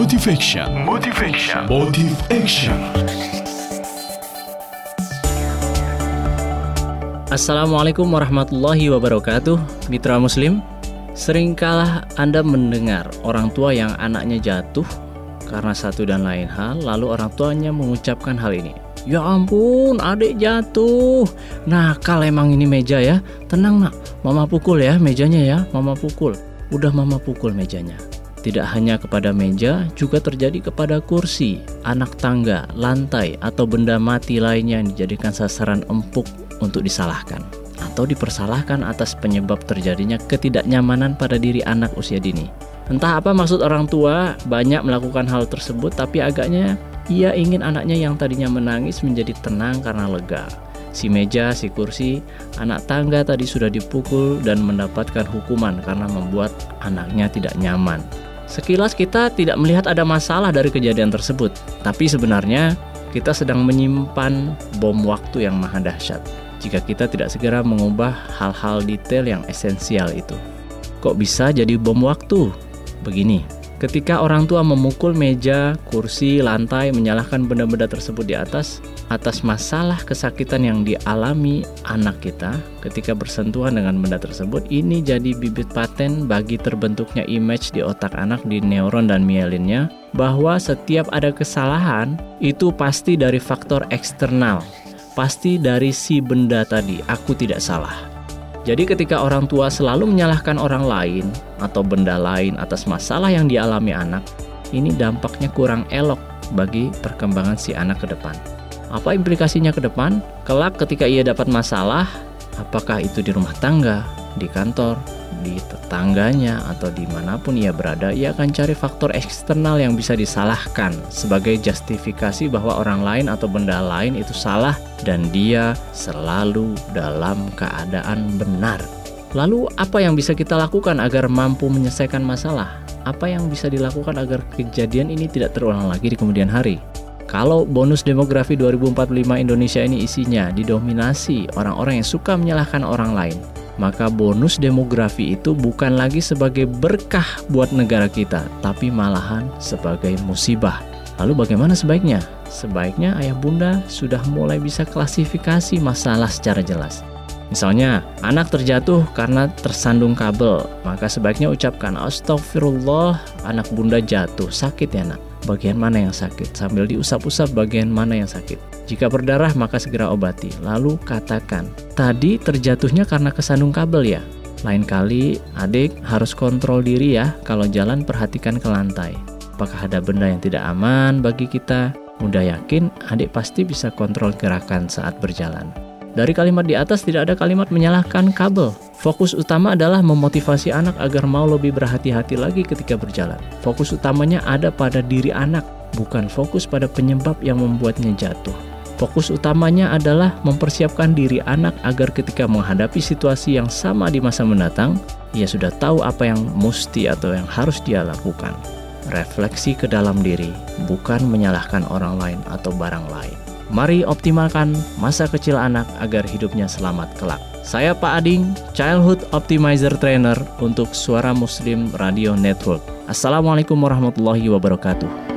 Motivation. Motivation. Motive Action. Assalamualaikum warahmatullahi wabarakatuh Mitra Muslim. Seringkala Anda mendengar orang tua yang anaknya jatuh karena satu dan lain hal Lalu orang tuanya mengucapkan hal ini. Ya ampun adik jatuh. Nakal emang ini meja ya. Tenang nak. Mama pukul ya mejanya ya. Mama pukul. Udah mama pukul mejanya tidak hanya kepada meja, juga terjadi kepada kursi, anak tangga, lantai, atau benda mati lainnya yang dijadikan sasaran empuk untuk disalahkan atau dipersalahkan atas penyebab terjadinya ketidaknyamanan pada diri anak usia dini. Entah apa maksud orang tua banyak melakukan hal tersebut, tapi agaknya ia ingin anaknya yang tadinya menangis menjadi tenang karena lega. Si meja, si kursi, anak tangga tadi sudah dipukul dan mendapatkan hukuman karena membuat anaknya tidak nyaman. Sekilas kita tidak melihat ada masalah dari kejadian tersebut, tapi sebenarnya kita sedang menyimpan bom waktu yang maha dahsyat jika kita tidak segera mengubah hal-hal detail yang esensial itu. Kok bisa jadi bom waktu? Begini, Ketika orang tua memukul meja, kursi, lantai, menyalahkan benda-benda tersebut di atas, atas masalah kesakitan yang dialami anak kita ketika bersentuhan dengan benda tersebut, ini jadi bibit paten bagi terbentuknya image di otak anak di neuron dan mielinnya bahwa setiap ada kesalahan itu pasti dari faktor eksternal, pasti dari si benda tadi, aku tidak salah. Jadi ketika orang tua selalu menyalahkan orang lain atau benda lain atas masalah yang dialami anak, ini dampaknya kurang elok bagi perkembangan si anak ke depan. Apa implikasinya ke depan? Kelak ketika ia dapat masalah, apakah itu di rumah tangga, di kantor, di tetangganya atau di mana pun ia berada, ia akan cari faktor eksternal yang bisa disalahkan sebagai justifikasi bahwa orang lain atau benda lain itu salah dan dia selalu dalam keadaan benar. Lalu apa yang bisa kita lakukan agar mampu menyelesaikan masalah? Apa yang bisa dilakukan agar kejadian ini tidak terulang lagi di kemudian hari? Kalau bonus demografi 2045 Indonesia ini isinya didominasi orang-orang yang suka menyalahkan orang lain, maka bonus demografi itu bukan lagi sebagai berkah buat negara kita, tapi malahan sebagai musibah. Lalu bagaimana sebaiknya? Sebaiknya ayah bunda sudah mulai bisa klasifikasi masalah secara jelas. Misalnya, anak terjatuh karena tersandung kabel, maka sebaiknya ucapkan astagfirullah, anak bunda jatuh, sakit ya nak. Bagian mana yang sakit? Sambil diusap-usap bagian mana yang sakit. Jika berdarah maka segera obati. Lalu katakan, tadi terjatuhnya karena kesandung kabel ya? Lain kali, adik harus kontrol diri ya. Kalau jalan perhatikan ke lantai. Apakah ada benda yang tidak aman bagi kita? Mudah yakin, adik pasti bisa kontrol gerakan saat berjalan. Dari kalimat di atas tidak ada kalimat menyalahkan kabel. Fokus utama adalah memotivasi anak agar mau lebih berhati-hati lagi ketika berjalan. Fokus utamanya ada pada diri anak, bukan fokus pada penyebab yang membuatnya jatuh. Fokus utamanya adalah mempersiapkan diri anak agar ketika menghadapi situasi yang sama di masa mendatang, ia sudah tahu apa yang mesti atau yang harus dia lakukan. Refleksi ke dalam diri, bukan menyalahkan orang lain atau barang lain. Mari optimalkan masa kecil anak agar hidupnya selamat kelak. Saya Pak Ading, Childhood Optimizer Trainer untuk Suara Muslim Radio Network. Assalamualaikum warahmatullahi wabarakatuh.